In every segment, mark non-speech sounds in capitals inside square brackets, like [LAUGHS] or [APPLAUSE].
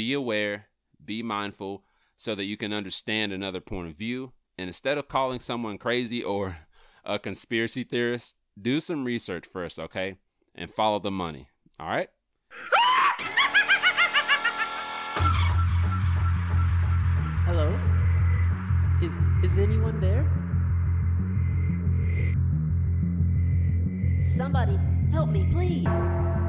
be aware, be mindful, so that you can understand another point of view. And instead of calling someone crazy or a conspiracy theorist, do some research first, okay? And follow the money. All right? Hello? Is is anyone there? Somebody, help me, please.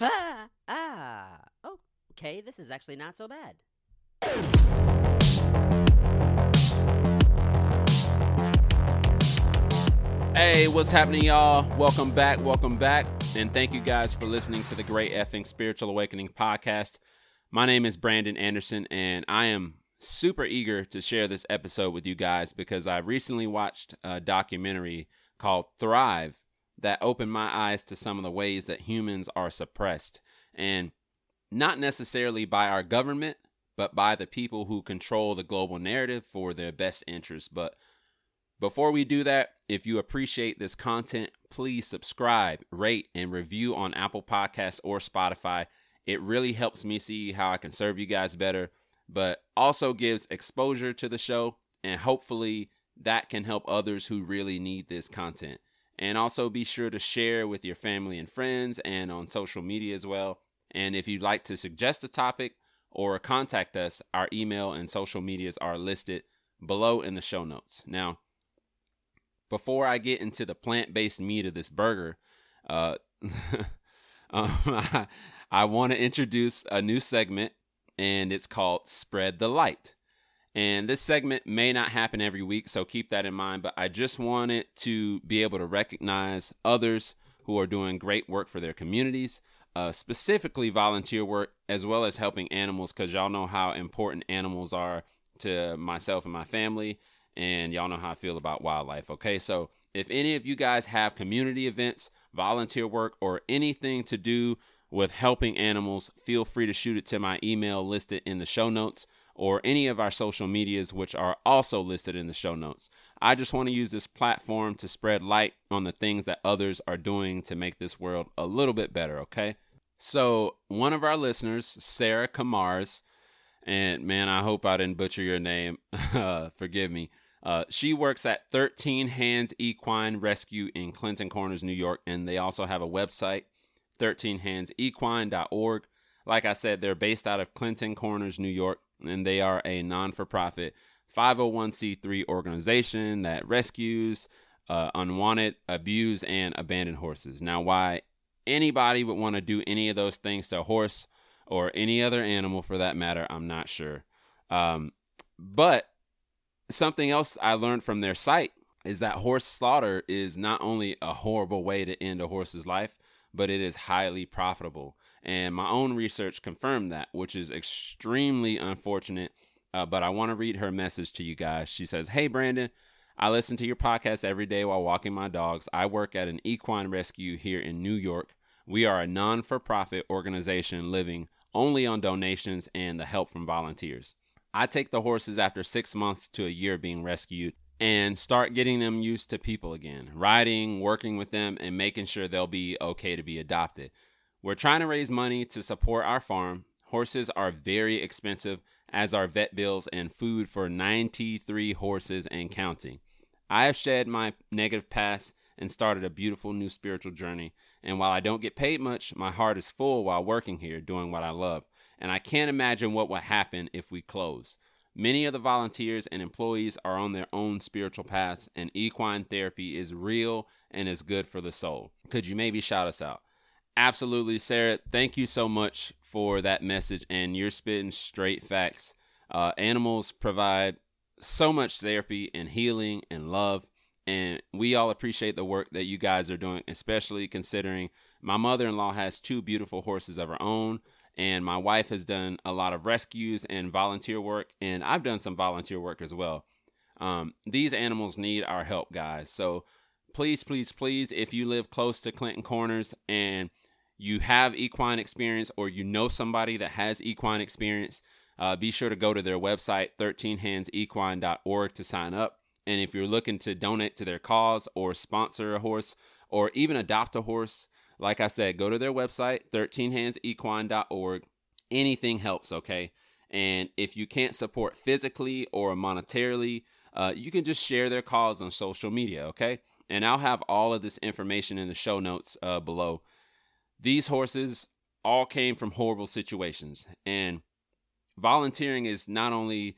Ah, ah. Oh, okay, this is actually not so bad. Hey, what's happening, y'all? Welcome back, welcome back, and thank you guys for listening to the Great Effing Spiritual Awakening podcast. My name is Brandon Anderson, and I am super eager to share this episode with you guys because I recently watched a documentary called Thrive that opened my eyes to some of the ways that humans are suppressed, and not necessarily by our government, but by the people who control the global narrative for their best interests. But before we do that, if you appreciate this content, please subscribe, rate, and review on Apple Podcasts or Spotify. It really helps me see how I can serve you guys better, but also gives exposure to the show, and hopefully that can help others who really need this content. And also be sure to share with your family and friends and on social media as well. And if you'd like to suggest a topic or contact us, our email and social medias are listed below in the show notes. Now, before I get into the plant based meat of this burger, uh, [LAUGHS] um, [LAUGHS] I, I want to introduce a new segment, and it's called Spread the Light. And this segment may not happen every week, so keep that in mind. But I just wanted to be able to recognize others who are doing great work for their communities, uh, specifically volunteer work, as well as helping animals, because y'all know how important animals are to myself and my family and y'all know how I feel about wildlife. Okay, so if any of you guys have community events, volunteer work, or anything to do with helping animals, feel free to shoot it to my email listed in the show notes or any of our social medias, which are also listed in the show notes. I just want to use this platform to spread light on the things that others are doing to make this world a little bit better, okay? So, one of our listeners, Sarah Kamars, and man, I hope I didn't butcher your name. [LAUGHS] Forgive me. Uh, she works at 13 Hands Equine Rescue in Clinton Corners, New York, and they also have a website, 13handsequine.org. Like I said, they're based out of Clinton Corners, New York, and they are a non for profit 501c3 organization that rescues uh, unwanted, abused, and abandoned horses. Now, why anybody would want to do any of those things to a horse or any other animal for that matter, I'm not sure. Um, but something else I learned from their site is that horse slaughter is not only a horrible way to end a horse's life, but it is highly profitable. And my own research confirmed that, which is extremely unfortunate. Uh, but I want to read her message to you guys. She says, Hey, Brandon, I listen to your podcast every day while walking my dogs. I work at an equine rescue here in New York. We are a non for profit organization living only on donations and the help from volunteers. I take the horses after six months to a year being rescued and start getting them used to people again, riding, working with them, and making sure they'll be okay to be adopted. We're trying to raise money to support our farm. Horses are very expensive, as are vet bills and food for 93 horses and counting. I have shed my negative past and started a beautiful new spiritual journey. And while I don't get paid much, my heart is full while working here doing what I love and I can't imagine what would happen if we close. Many of the volunteers and employees are on their own spiritual paths, and equine therapy is real and is good for the soul. Could you maybe shout us out? Absolutely, Sarah. Thank you so much for that message, and you're spitting straight facts. Uh, animals provide so much therapy and healing and love, and we all appreciate the work that you guys are doing, especially considering my mother in law has two beautiful horses of her own and my wife has done a lot of rescues and volunteer work and i've done some volunteer work as well um, these animals need our help guys so please please please if you live close to clinton corners and you have equine experience or you know somebody that has equine experience uh, be sure to go to their website 13handsequine.org to sign up And if you're looking to donate to their cause or sponsor a horse or even adopt a horse, like I said, go to their website, 13handsequine.org. Anything helps, okay? And if you can't support physically or monetarily, uh, you can just share their cause on social media, okay? And I'll have all of this information in the show notes uh, below. These horses all came from horrible situations. And volunteering is not only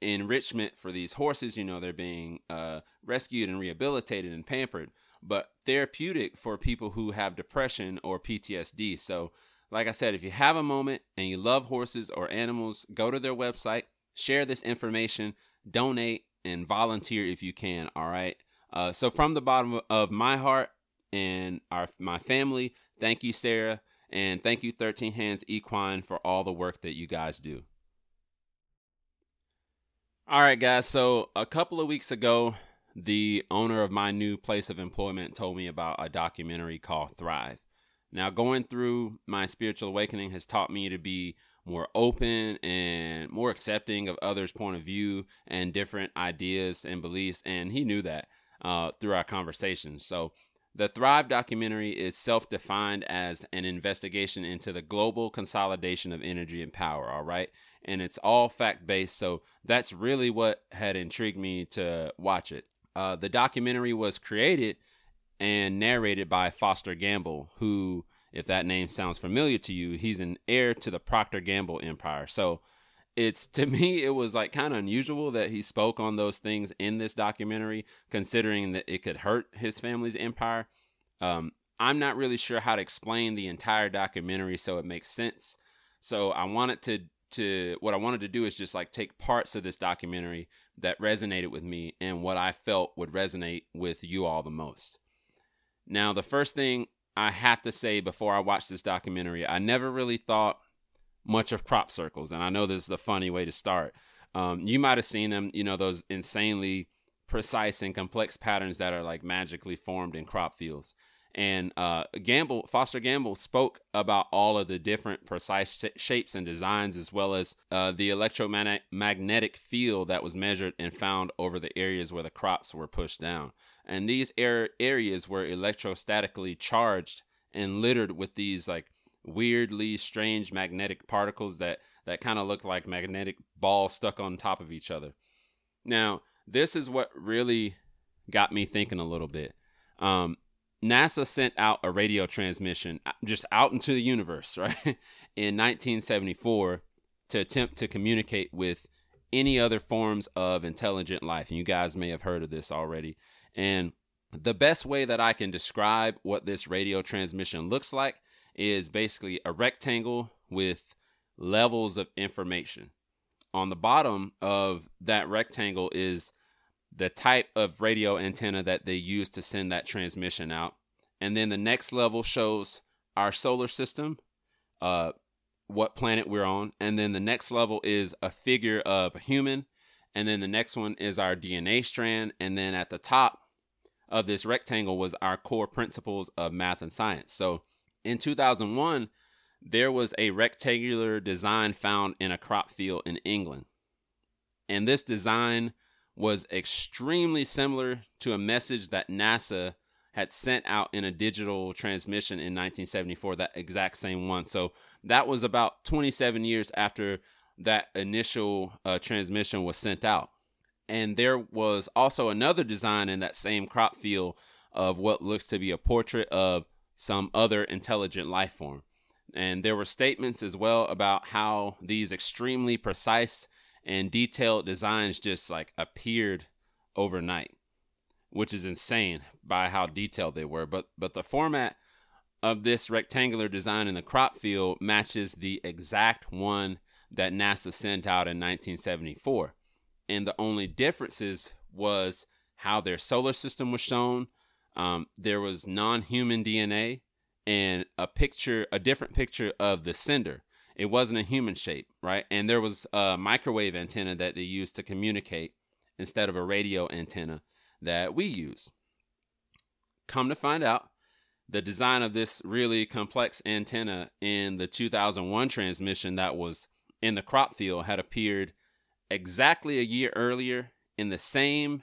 enrichment for these horses, you know, they're being uh, rescued and rehabilitated and pampered, but therapeutic for people who have depression or PTSD. So, like I said, if you have a moment and you love horses or animals, go to their website, share this information, donate, and volunteer if you can. All right. Uh, so, from the bottom of my heart and our my family, thank you, Sarah, and thank you, 13 Hands Equine, for all the work that you guys do. All right, guys. So, a couple of weeks ago, the owner of my new place of employment told me about a documentary called Thrive. Now, going through my spiritual awakening has taught me to be more open and more accepting of others' point of view and different ideas and beliefs. And he knew that uh, through our conversations. So, the Thrive documentary is self defined as an investigation into the global consolidation of energy and power, all right? And it's all fact based. So, that's really what had intrigued me to watch it. Uh, the documentary was created and narrated by Foster Gamble, who, if that name sounds familiar to you, he's an heir to the Procter Gamble empire. So it's [LAUGHS] to me, it was like kind of unusual that he spoke on those things in this documentary, considering that it could hurt his family's empire. Um, I'm not really sure how to explain the entire documentary so it makes sense. So I wanted to to what I wanted to do is just like take parts of this documentary that resonated with me and what I felt would resonate with you all the most. Now, the first thing I have to say before I watched this documentary, I never really thought much of crop circles, and I know this is a funny way to start. Um, you might have seen them, you know, those insanely precise and complex patterns that are like magically formed in crop fields. And uh, Gamble, Foster Gamble spoke about all of the different precise sh- shapes and designs, as well as uh, the electromagnetic field that was measured and found over the areas where the crops were pushed down. And these er- areas were electrostatically charged and littered with these like weirdly strange magnetic particles that that kind of look like magnetic balls stuck on top of each other. Now, this is what really got me thinking a little bit. Um, NASA sent out a radio transmission uh, just out into the universe, [LAUGHS] right, in 1974 to attempt to communicate with any other forms of intelligent life. And you guys may have heard of this already. And the best way that I can describe what this radio transmission looks like is basically a rectangle with levels of information. On the bottom of that rectangle is the type of radio antenna that they use to send that transmission out. And then the next level shows our solar system, uh, what planet we're on. And then the next level is a figure of a human. And then the next one is our DNA strand. And then at the top of this rectangle was our core principles of math and science. So in 2001, there was a rectangular design found in a crop field in England. And this design was extremely similar to a message that NASA had sent out in a digital transmission in 1974, that exact same one. So that was about 27 years after that initial uh, transmission was sent out. And there was also another design in that same crop field of what looks to be a portrait of some other intelligent life form. And there were statements as well about how these extremely precise and detailed designs just like appeared overnight, which is insane by how detailed they were. But but the format of this rectangular design in the crop field matches the exact one that NASA sent out in 1974. And the only differences was how their solar system was shown. Um, there was non-human DNA and a picture, a different picture of the sender. It wasn't a human shape, right? And there was a microwave antenna that they used to communicate instead of a radio antenna that we use. Come to find out, the design of this really complex antenna in the 2001 transmission that was in the crop field had appeared exactly a year earlier in the same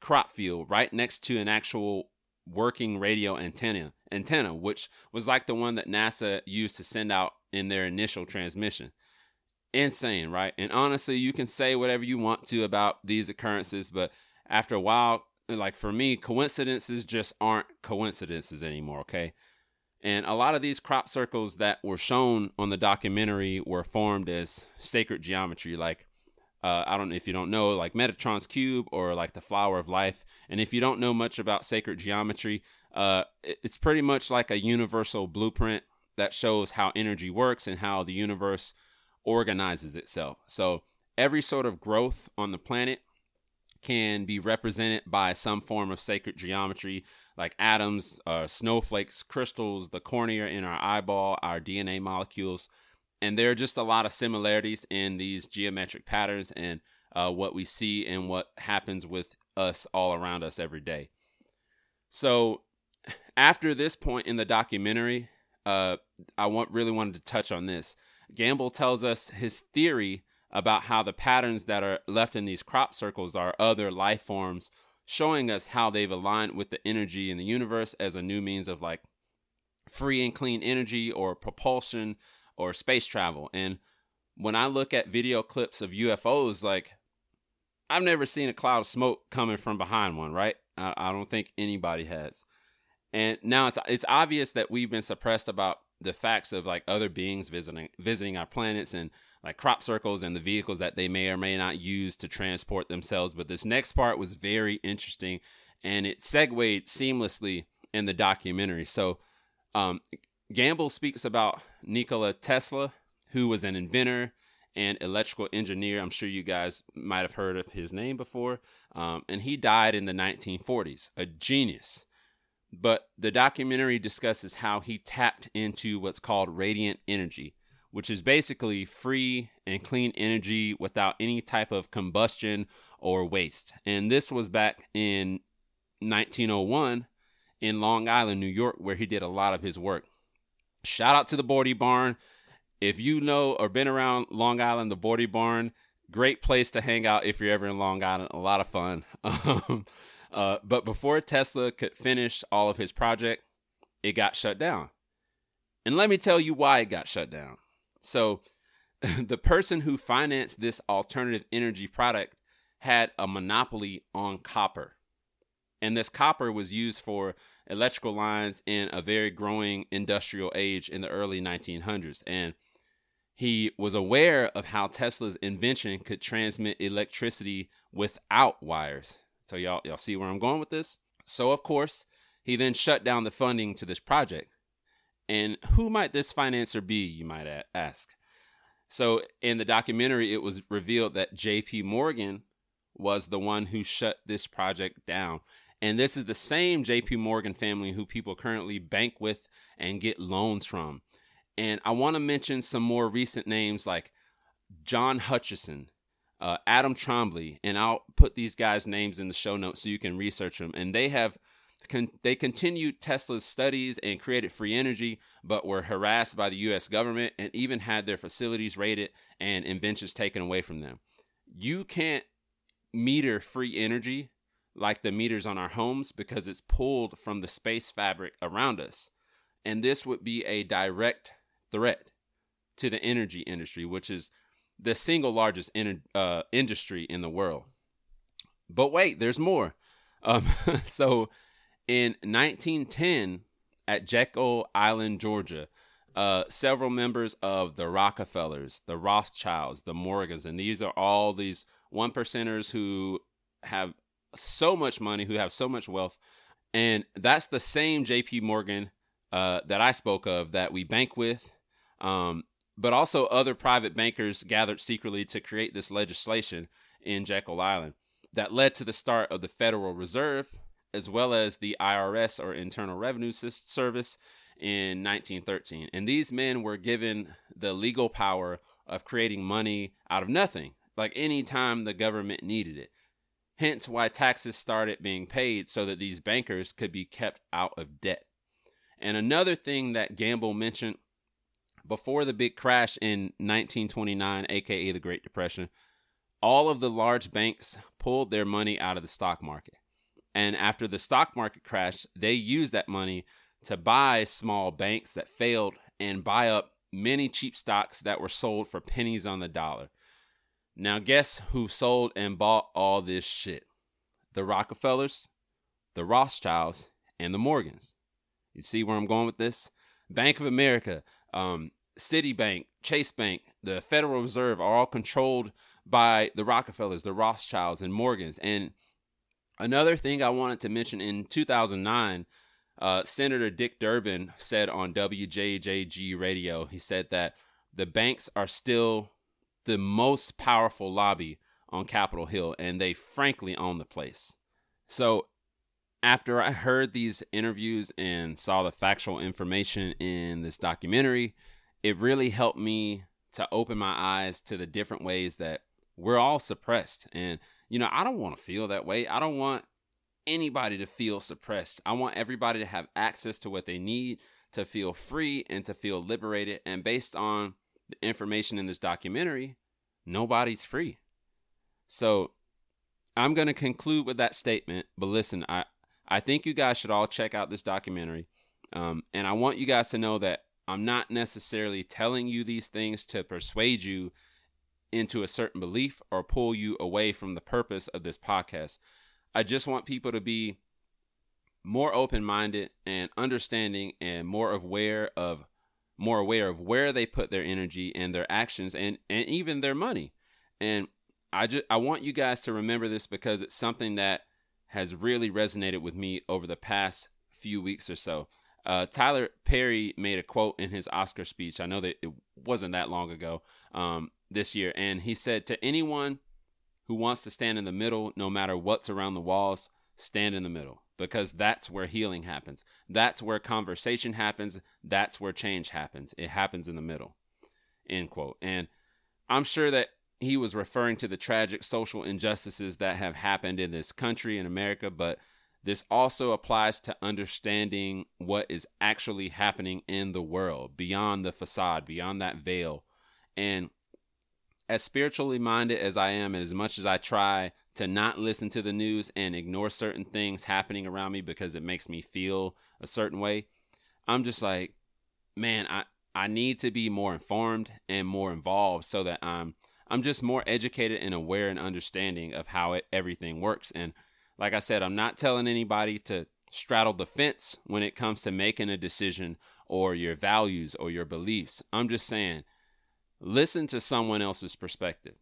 crop field right next to an actual working radio antenna antenna which was like the one that NASA used to send out in their initial transmission. Insane right? And honestly you can say whatever you want to about these occurrences but after a while like for me coincidences just aren't coincidences anymore okay? And a lot of these crop circles that were shown on the documentary were formed as sacred geometry like uh, I don't know if you don't know, like Metatron's cube or like the flower of life. And if you don't know much about sacred geometry, uh, it's pretty much like a universal blueprint that shows how energy works and how the universe organizes itself. So every sort of growth on the planet can be represented by some form of sacred geometry, like atoms, uh, snowflakes, crystals, the cornea in our eyeball, our DNA molecules and there are just a lot of similarities in these geometric patterns and uh, what we see and what happens with us all around us every day. So, after this point in the documentary, uh, I want really wanted to touch on this. Gamble tells us his theory about how the patterns that are left in these crop circles are other life forms, showing us how they've aligned with the energy in the universe as a new means of like free and clean energy or propulsion or space travel. And when I look at video clips of UFOs, like I've never seen a cloud of smoke coming from behind one, right? I, I don't think anybody has. And now it's it's obvious that we've been suppressed about the facts of like other beings visiting visiting our planets and like crop circles and the vehicles that they may or may not use to transport themselves. But this next part was very interesting and it segued seamlessly in the documentary. So um, Gamble speaks about Nikola Tesla, who was an inventor and electrical engineer. I'm sure you guys might have heard of his name before. Um, and he died in the 1940s, a genius. But the documentary discusses how he tapped into what's called radiant energy, which is basically free and clean energy without any type of combustion or waste. And this was back in 1901 in Long Island, New York, where he did a lot of his work. Shout out to the Bordy Barn. If you know or been around Long Island, the Bordy Barn, great place to hang out if you're ever in Long Island. A lot of fun. [LAUGHS] Um, uh, but before Tesla could finish all of his project, it got shut down. And let me tell you why it got shut down. So, [LAUGHS] the person who financed this alternative energy product had a monopoly on copper. And this copper was used for electrical lines in a very growing industrial age in the early 1900s. And he was aware of how Tesla's invention could transmit electricity without wires. So y'all y'all see where I'm going with this? So of course, he then shut down the funding to this project. And who might this financer be, you might ask? So in the documentary it was revealed that JP Morgan was the one who shut this project down and this is the same JP Morgan family who people currently bank with and get loans from. And I want to mention some more recent names like John Hutchison, uh, Adam Trombly, and I'll put these guys' names in the show notes so you can research them. And they have con- they continued Tesla's studies and created free energy, but were harassed by the U.S. government and even had their facilities raided and inventions taken away from them. You can't meter free energy like the meters on our homes because it's pulled from the space fabric around us. And this would be a direct threat to the energy industry, which is the single largest in, uh, industry in the world. But wait, there's more. Um, [LAUGHS] so in 1910, at Jekyll Island, Georgia, uh, several members of the Rockefellers, the Rothschilds, the Morgans, and these are all these one percenters who have so much money, who have so much wealth. And that's the same JP Morgan uh, that I spoke of that we bank with. Um, but also other private bankers gathered secretly to create this legislation in Jekyll Island that led to the start of the Federal Reserve as well as the IRS or Internal Revenue Service in 1913. And these men were given the legal power of creating money out of nothing, like any time the government needed it. Hence why taxes started being paid so that these bankers could be kept out of debt. And another thing that Gamble mentioned before the big crash in 1929, aka the Great Depression, all of the large banks pulled their money out of the stock market. And after the stock market crashed, they used that money to buy small banks that failed and buy up many cheap stocks that were sold for pennies on the dollar. Now, guess who sold and bought all this shit? The Rockefellers, the Rothschilds, and the Morgans. You see where I'm going with this? Bank of America, um, Citibank, Chase Bank, the Federal Reserve are all controlled by the Rockefellers, the Rothschilds, and Morgans. And another thing I wanted to mention in 2009, uh, Senator Dick Durbin said on WJJG radio, he said that the banks are still the most powerful lobby on Capitol Hill, and they frankly own the place. So after I heard these interviews and saw the factual information in this documentary, it really helped me to open my eyes to the different ways that we're all suppressed. And, you know, I don't want to feel that way. I don't want anybody to feel suppressed. I want everybody to have access to what they need to feel free and to feel liberated. And based on the information in this documentary, nobody's free. So I'm going to conclude with that statement. But listen, I, I think you guys should all check out this documentary. Um, and I want you guys to know that I'm not necessarily telling you these things to persuade you into a certain belief or pull you away from the purpose of this podcast. I just want people to be more open-minded and understanding and more aware of more aware of where they put their energy and their actions and and even their money. And I just I want you guys to remember this because it's something that has really resonated with me over the past few weeks or so. Uh, Tyler Perry made a quote in his Oscar speech. I know that it wasn't that long ago um, this year, and he said to anyone who wants to stand in the middle, no matter what's around the walls, stand in the middle because that's where healing happens. That's where conversation happens. That's where change happens. It happens in the middle. End quote. And I'm sure that he was referring to the tragic social injustices that have happened in this country in America, but this also applies to understanding what is actually happening in the world beyond the facade, beyond that veil. And as spiritually minded as I am, and as much as I try to not listen to the news and ignore certain things happening around me because it makes me feel a certain way, I'm just like, man, I, I need to be more informed and more involved so that I'm I'm just more educated and aware and understanding of how it, everything works. And like I said, I'm not telling anybody to straddle the fence when it comes to making a decision or your values or your beliefs. I'm just saying, listen to someone else's perspective.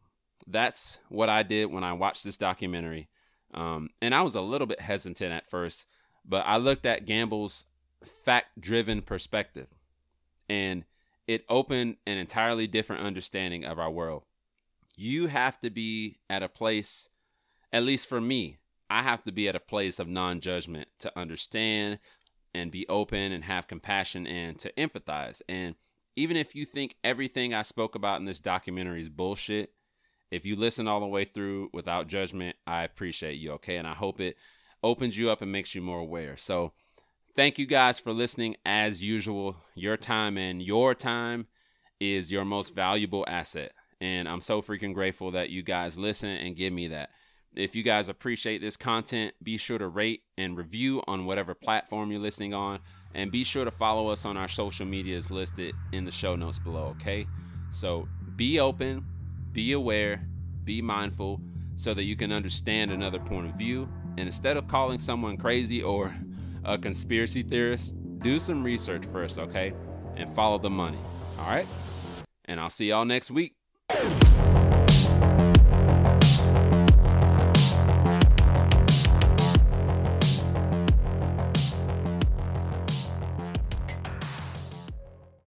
That's what I did when I watched this documentary. Um, and I was a little bit hesitant at first, but I looked at Gamble's fact driven perspective and it opened an entirely different understanding of our world. You have to be at a place, at least for me, I have to be at a place of non judgment to understand and be open and have compassion and to empathize. And even if you think everything I spoke about in this documentary is bullshit, if you listen all the way through without judgment, I appreciate you, okay? And I hope it opens you up and makes you more aware. So, thank you guys for listening. As usual, your time and your time is your most valuable asset. And I'm so freaking grateful that you guys listen and give me that. If you guys appreciate this content, be sure to rate and review on whatever platform you're listening on. And be sure to follow us on our social medias listed in the show notes below, okay? So be open, be aware, be mindful so that you can understand another point of view. And instead of calling someone crazy or a conspiracy theorist, do some research first, okay? And follow the money, all right? And I'll see y'all next week.